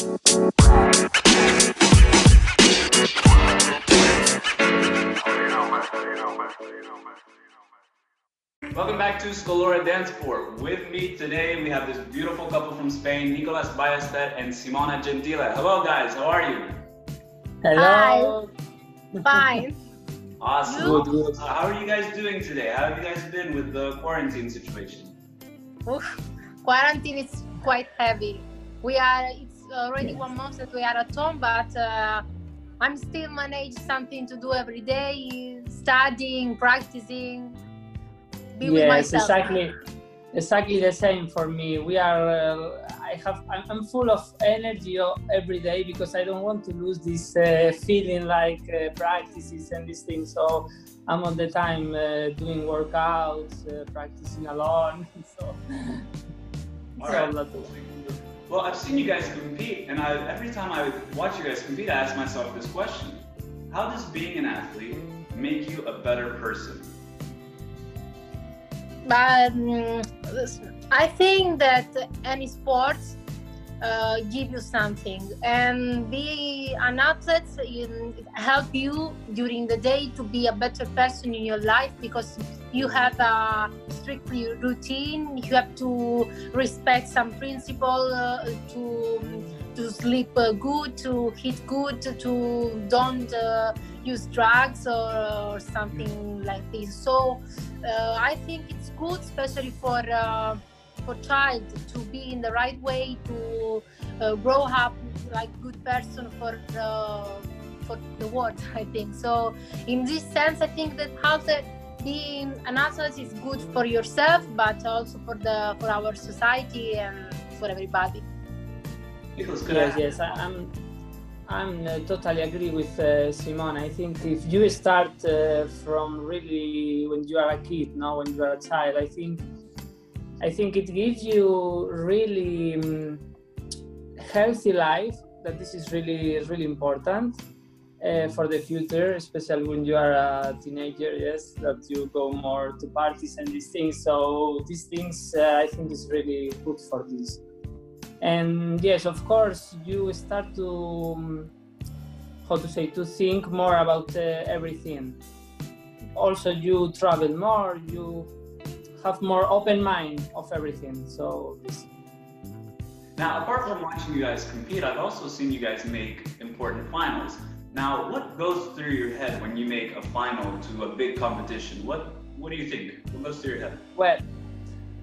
Welcome back to Scalora Dance Sport. With me today, we have this beautiful couple from Spain, Nicolas Ballester and Simona Gentile. Hello, guys. How are you? Hello. Hi. Fine. Awesome. Good, good. Uh, how are you guys doing today? How have you guys been with the quarantine situation? Oof, quarantine is quite heavy. We are. It's already one month that we are at home, but uh, I'm still manage something to do every day, studying, practicing be yes, with myself. exactly. Exactly the same for me. We are uh, i have i'm full of energy every day because i don't want to lose this uh, feeling like uh, practices and these things. So i'm all the time uh, doing workouts uh, practicing alone. So all right. Well i've seen you guys compete and I, every time i watch you guys compete i ask myself this question. How does being an athlete make you a better person? But um, I think that any sports uh, give you something. And be an athlete help you during the day to be a better person in your life because you have a strict routine. You have to respect some principle uh, to to sleep uh, good to eat good to don't uh, use drugs or, or something like this. So uh, I think it's good, especially for uh, for child to be in the right way to uh, grow up like good person for for the world. I think so. In this sense, I think that health being an athlete is good for yourself, but also for the for our society and for everybody. Yes, yes, I, I'm I'm uh, totally agree with uh, Simone. I think if you start uh, from really when you are a kid, now when you are a child, I think I think it gives you really um, healthy life. That this is really really important uh, for the future, especially when you are a teenager. Yes, that you go more to parties and these things. So these things uh, I think is really good for this and yes of course you start to um, how to say to think more about uh, everything also you travel more you have more open mind of everything so now apart from watching you guys compete i've also seen you guys make important finals. Now what goes through your head when you make a final to a big competition? What what do you think? What goes through your head? Well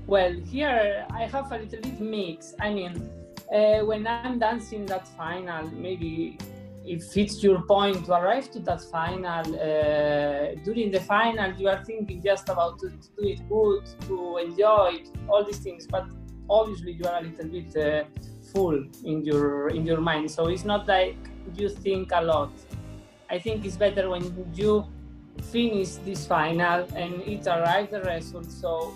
well, here I have a little bit mix. I mean, uh, when I'm dancing that final, maybe if it's your point to arrive to that final, uh, during the final, you are thinking just about to, to, do it good, to enjoy it, all these things. But obviously, you are a little bit uh, full in your in your mind. So it's not like you think a lot. I think it's better when you finish this final and it arrives the result. So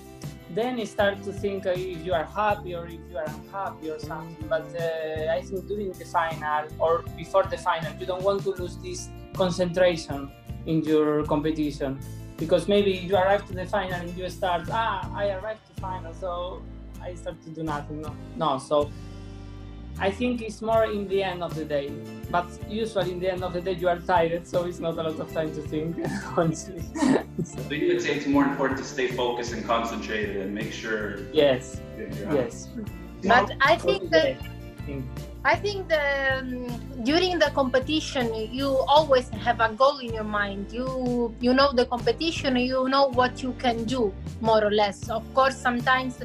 then you start to think if you are happy or if you are unhappy or something. But uh, I think during the final or before the final, you don't want to lose this concentration in your competition because maybe you arrive to the final and you start ah I arrived to final so I start to do nothing. No, no. So I think it's more in the end of the day. But usually in the end of the day you are tired, so it's not a lot of time to think, honestly. so you would say it's more important to stay focused and concentrated and make sure. Yes. Yes. But I think that. I think that um, during the competition, you always have a goal in your mind. You you know the competition. You know what you can do, more or less. Of course, sometimes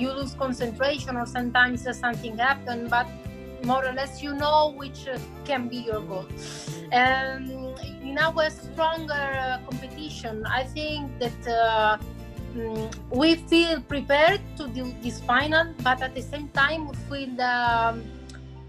you lose concentration or sometimes something happens, but more or less you know which uh, can be your goal. And in our stronger uh, competition, I think that uh, mm, we feel prepared to do this final, but at the same time we feel um,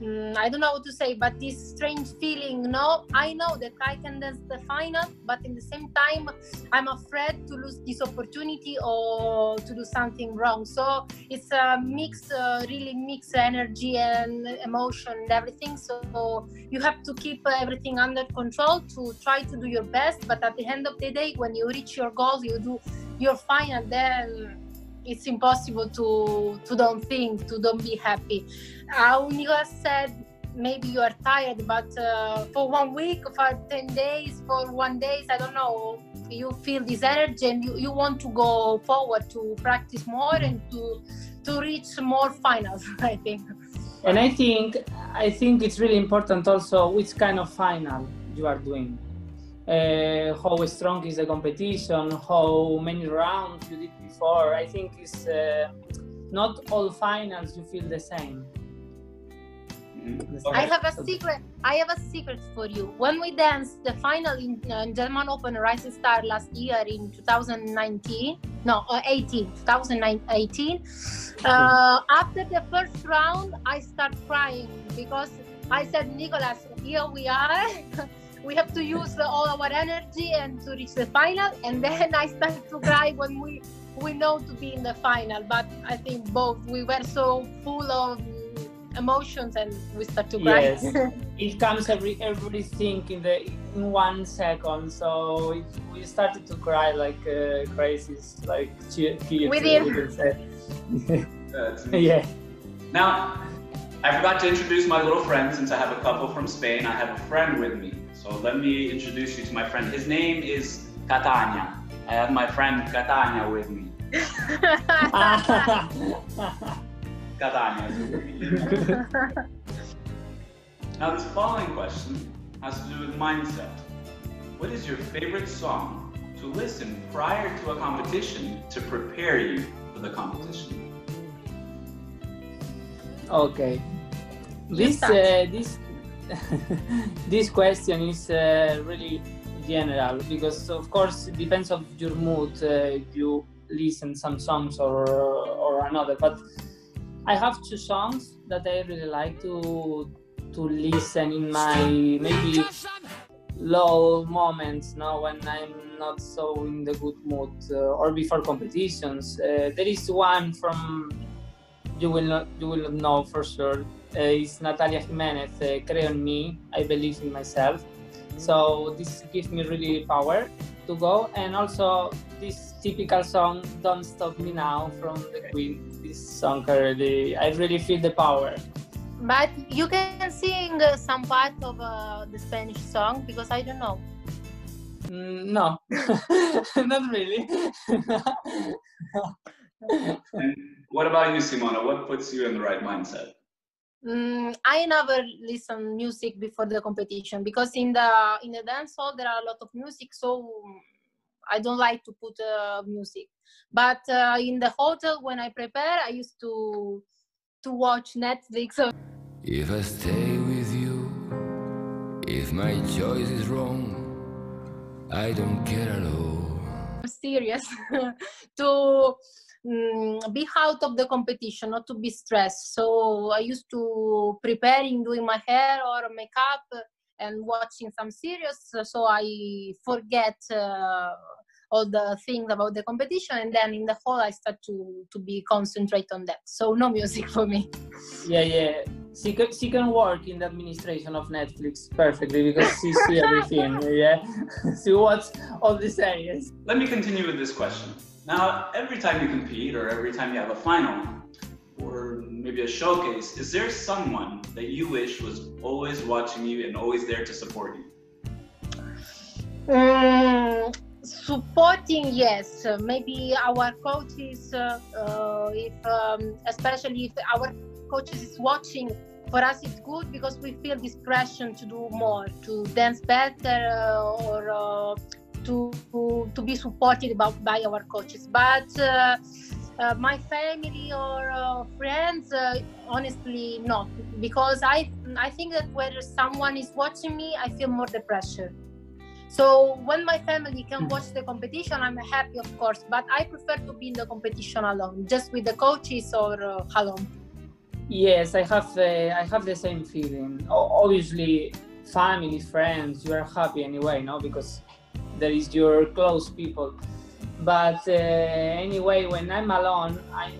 mm, I don't know what to say, but this strange feeling. No, I know that I can dance the final, but in the same time, I'm afraid to lose this opportunity or to do something wrong. So it's a mix, uh, really mix energy and emotion and everything. So you have to keep everything under control to try to do your best. But at the end of the day, when you reach your goal, you do your final. Then it's impossible to to don't think to don't be happy. How Nicolas said maybe you are tired but uh, for one week for 10 days for one days i don't know you feel this energy and you, you want to go forward to practice more and to to reach more finals i think. And i think i think it's really important also which kind of final you are doing uh, how strong is the competition how many rounds you did before i think it's uh, not all finals you feel the same Mm-hmm. I have a secret. I have a secret for you. When we danced the final in uh, German Open Rising Star last year in 2019, no, uh, 18, 2018. Uh, after the first round, I start crying because I said, Nicolas, here we are. we have to use all our energy and to reach the final. And then I start to cry when we we know to be in the final. But I think both we were so full of emotions and we start to cry. Yes, it comes every everything in the in one second. So it, we started to cry like uh, crazy, like kids. Within. yeah. Now, I forgot to introduce my little friend since I have a couple from Spain. I have a friend with me. So let me introduce you to my friend. His name is Catania. I have my friend Catania with me. Catania. now, this following question has to do with mindset. What is your favorite song to listen prior to a competition to prepare you for the competition? Okay. This uh, this this question is uh, really general because of course it depends of your mood uh, you listen some songs or or another but I have two songs that I really like to to listen in my maybe low moments now when I'm not so in the good mood uh, or before competitions. Uh, there is one from you will not you will not know for sure. Uh, it's Natalia Jimenez, uh, Creo en mí, I believe in myself. So this gives me really power to go and also this typical song "Don't Stop Me Now" from the Queen this song already. I really feel the power. But you can sing uh, some part of uh, the Spanish song because I don't know. Mm, no, not really. and what about you, Simona? What puts you in the right mindset? Mm, I never listen music before the competition because in the in the dance hall there are a lot of music, so I don't like to put uh, music. But uh, in the hotel, when I prepare, I used to to watch Netflix. If I stay with you, if my choice is wrong, I don't care at all. Serious to um, be out of the competition, not to be stressed. So I used to preparing, doing my hair or makeup, and watching some series, so I forget. Uh, all the things about the competition and then in the hall i start to to be concentrate on that. So no music for me. Yeah yeah. She can, she can work in the administration of netflix perfectly because she see everything yeah? She watch all the series. Let me continue with this question now every time you compete or every time you have a final or maybe a showcase is there someone that you wish was always watching you and always there to support you? Mm, supporting yes. Maybe our coaches uh, uh, if um, especially if our coaches is watching for us it's good because we feel this pressure to do more to dance better uh, or uh, to, to, be supported by, by our coaches but uh, my family or friends honestly not because i i think that when someone is watching me i feel more the pressure so when my family can watch the competition, I'm happy, of course. But I prefer to be in the competition alone, just with the coaches or uh, alone. Yes, I have. Uh, I have the same feeling. obviously, family, friends, you are happy anyway, no? Because there is your close people. But uh, anyway, when I'm alone, I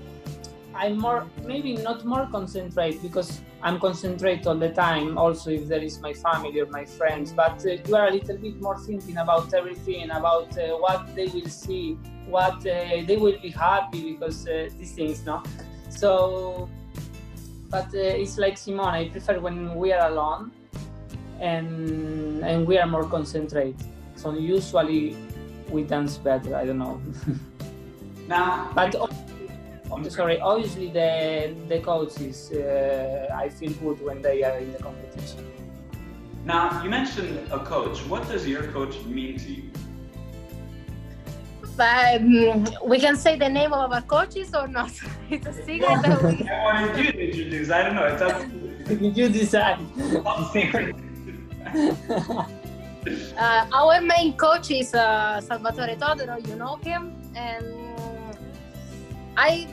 I'm more maybe not more concentrate because I'm concentrate all the time. Also, if there is my family or my friends, but uh, you are a little bit more thinking about everything, about uh, what they will see, what uh, they will be happy because uh, these things, no. So but uh, it's like Simone. I prefer when we are alone, and and we are more concentrated. So usually we dance better. I don't know. now, but I'm sorry. Obviously, the the coaches, uh, I feel good when they are in the competition. Now, you mentioned a coach. What does your coach mean to you? Um, we can say the name of our coaches or not? it's a secret. that we... I wanted you to introduce. I don't know. It's up to you. you decide. Uh, our main coach is uh, Salvatore Todaro. You know him, and I.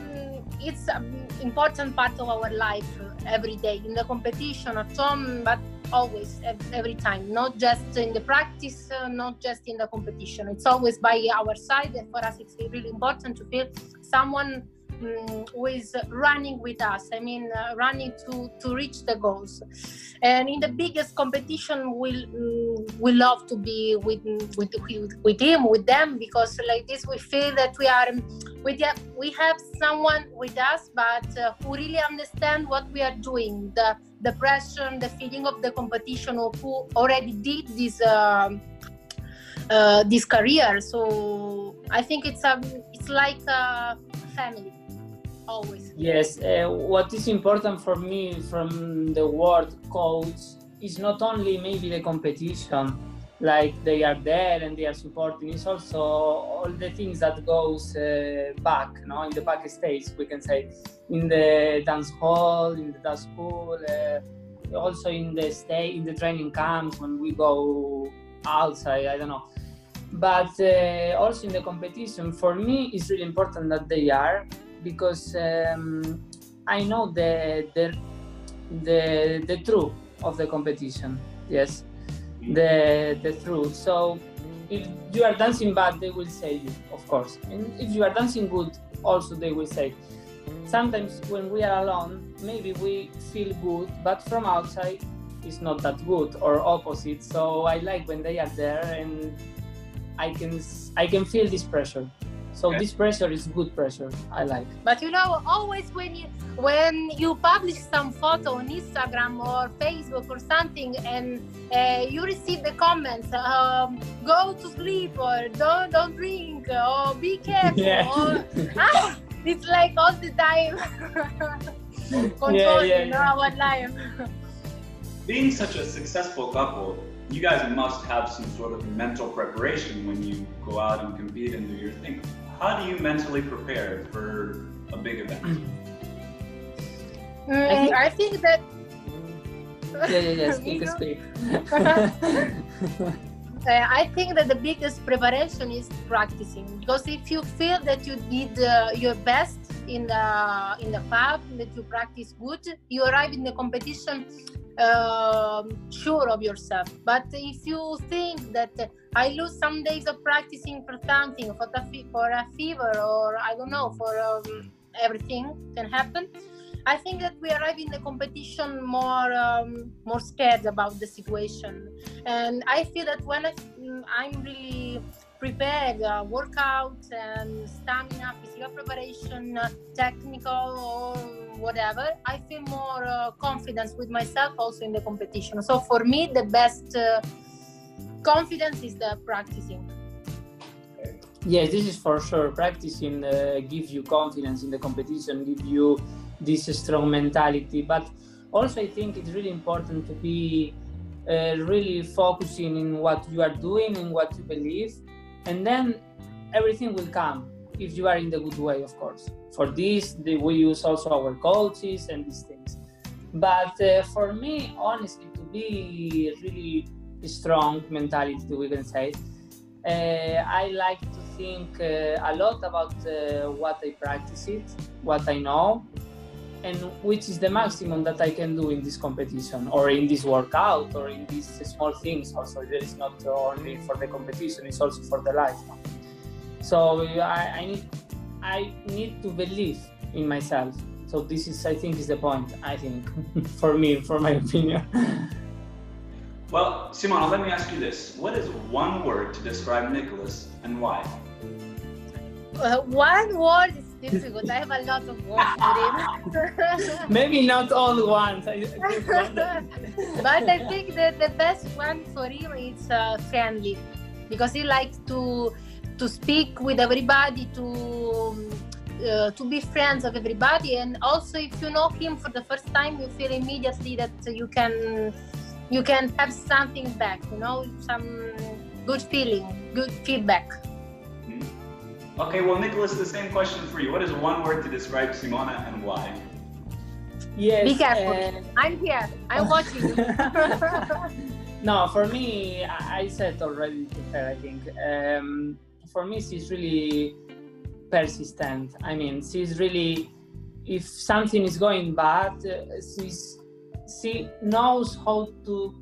It's an important part of our life every day in the competition at home, but always every time not just in the practice uh, not just in the competition it's always by our side and for us it's really important to feel someone um, who is running with us i mean uh, running to to reach the goals. And in the biggest competition we'll um, we love to be with, with with him with them because like this we feel that we are we have, we have someone with us but uh, who really understand what we are doing. The the pressure the feeling of the competition of who already did this uh, uh, this career. So i think it's a it's like a family always. Yes, uh, what is important for me from the word coach is not only maybe the competition, like they are there and they are supporting. It's also all the things that goes uh, back, no, in the backstage. We can say in the dance hall, in the dance school, uh, also in the stay in the training camps when we go outside. I don't know but uh, also in the competition for me it's really important that they are because um, I know the, the the the truth of the competition. Yes, the the truth. So if you are dancing bad, they will say you, of course. And if you are dancing good, also they will say. Sometimes when we are alone, maybe we feel good, but from outside, it's not that good or opposite. So I like when they are there and I can I can feel this pressure. So this pressure is good pressure. I like. But you know, always when you when you publish some photo on Instagram or Facebook or something, and uh, you receive the comments, um, "Go to sleep" or "Don't don't drink" or "Be careful," yeah. or ah, it's like all the time controlling yeah, yeah, our life. Being such a successful couple, you guys must have some sort of mental preparation when you go out and compete and do your thing how do you mentally prepare for a big event? Mm, I think that. yeah, yeah, yeah. Speak, speak. Uh, I think that the biggest preparation is practicing because if you feel that you did uh, your best in the in the pub, that you practice good, you arrive in the competition uh, sure of yourself. But if you think that I lose some days of practicing for something, for, the, for a fever, or I don't know, for um, everything can happen. I think that we arrive in the competition more um, more scared about the situation, and I feel that when I, I'm really prepared, uh, workout and stamina, physical preparation, uh, technical or whatever, I feel more uh, confidence with myself also in the competition. So for me, the best uh, confidence is the practicing. Yes, this is for sure. Practicing uh, gives you confidence in the competition, give you this strong mentality. But also, I think it's really important to be uh, really focusing in what you are doing and what you believe and then everything will come if you are in the good way of course for this we use also our coaches and these things but uh, for me honestly to be really strong mentality we can say uh, i like to think uh, a lot about uh, what i practice it what i know and which is the maximum that I can do in this competition or in this workout or in these small things. Also, there is not only for the competition; it's also for the life. So I, I need I need to believe in myself. So this is, I think, is the point. I think for me, for my opinion. well, Simona, let me ask you this: What is one word to describe Nicholas, and why? Uh, one word is difficult. I have a lot of words for him. Maybe not all ones. but I think that the best one for him is uh, friendly, because he likes to to speak with everybody, to uh, to be friends of everybody, and also if you know him for the first time, you feel immediately that you can you can have something back. You know, some good feeling, good feedback. Mm-hmm. Okay, well, Nicholas, the same question for you. What is one word to describe Simona and why? Yes. Be careful. Uh, I'm here. I'm watching. no, for me, I said already to her, I think. Um, for me, she's really persistent. I mean, she's really, if something is going bad, uh, she's, she knows how to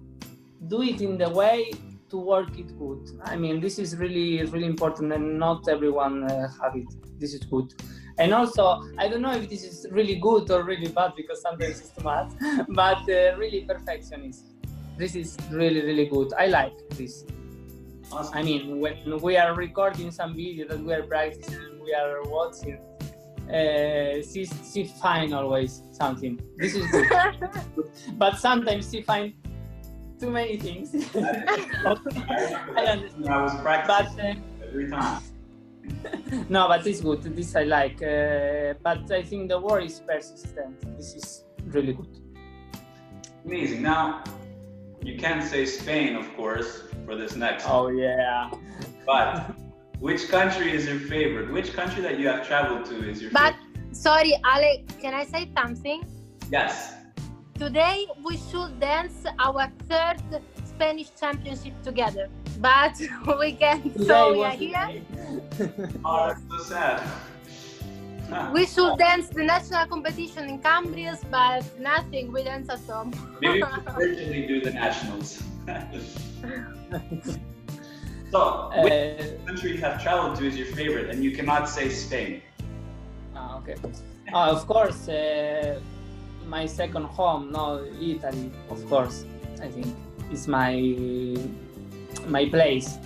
do it in the way to work it good. I mean, this is really, really important, and not everyone uh, have it. This is good. And also, I don't know if this is really good or really bad because sometimes it's too much, but uh, really perfectionist. This is really, really good. I like this. Awesome. I mean, when we are recording some video that we are practicing and we are watching, uh, she, she find always something. This is good. but sometimes she find too many things. I understand. I was practicing but, uh, every time. no, but it's good. This I like. Uh, but I think the war is persistent. This is really good. Amazing. Now, you can't say Spain, of course, for this next. Oh yeah. But which country is your favorite? Which country that you have traveled to is your but, favorite? But sorry, Ale, can I say something? Yes. Today we should dance our third Spanish championship together, but we can't. So we are here. oh, that's so sad. we should dance the national competition in Cambrils, but nothing. We dance at home. Maybe we virtually do the nationals. so, which uh, country you have traveled to is your favorite, and you cannot say Spain? Ah, okay. Uh, of course. Uh, my second home, no Italy, of course. I think is my my place.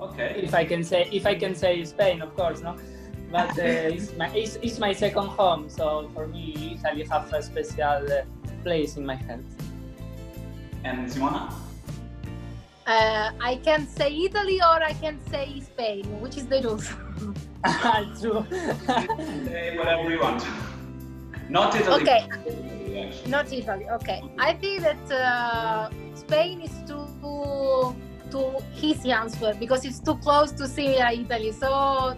Okay. If I can say if I can say Spain, of course, no. But uh, it's my it's, it's, my second home, so for me, Italy have a special uh, place in my heart. And Simona? Uh, I can say Italy or I can say Spain, which is the truth. True. say whatever you want. Not Italy. Okay. Not Italy. Okay. I think that uh, Spain is too too easy answer because it's too close to Syria, Italy. So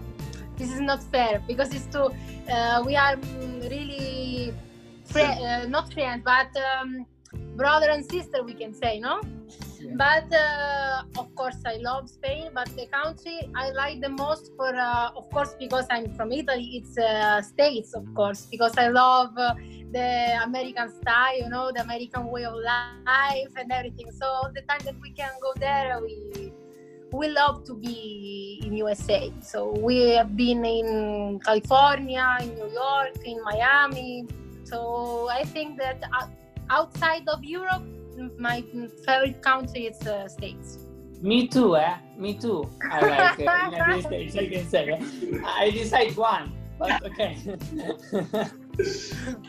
this is not fair because it's too. Uh, we are really fri- uh, not friends, but um, brother and sister. We can say no. But uh, of course, I love Spain. But the country I like the most, for uh, of course, because I'm from Italy, it's uh, States, of course, because I love uh, the American style, you know, the American way of life and everything. So the time that we can go there, we we love to be in USA. So we have been in California, in New York, in Miami. So I think that outside of Europe my favorite country is uh, States. Me too, eh? Me too. I like uh, United States. I can say. I decide one, but okay.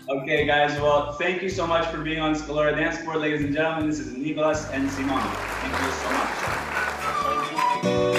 okay, guys. Well, thank you so much for being on Scalora Dance Sport, ladies and gentlemen. This is Nicolas and Simon. Thank you so much.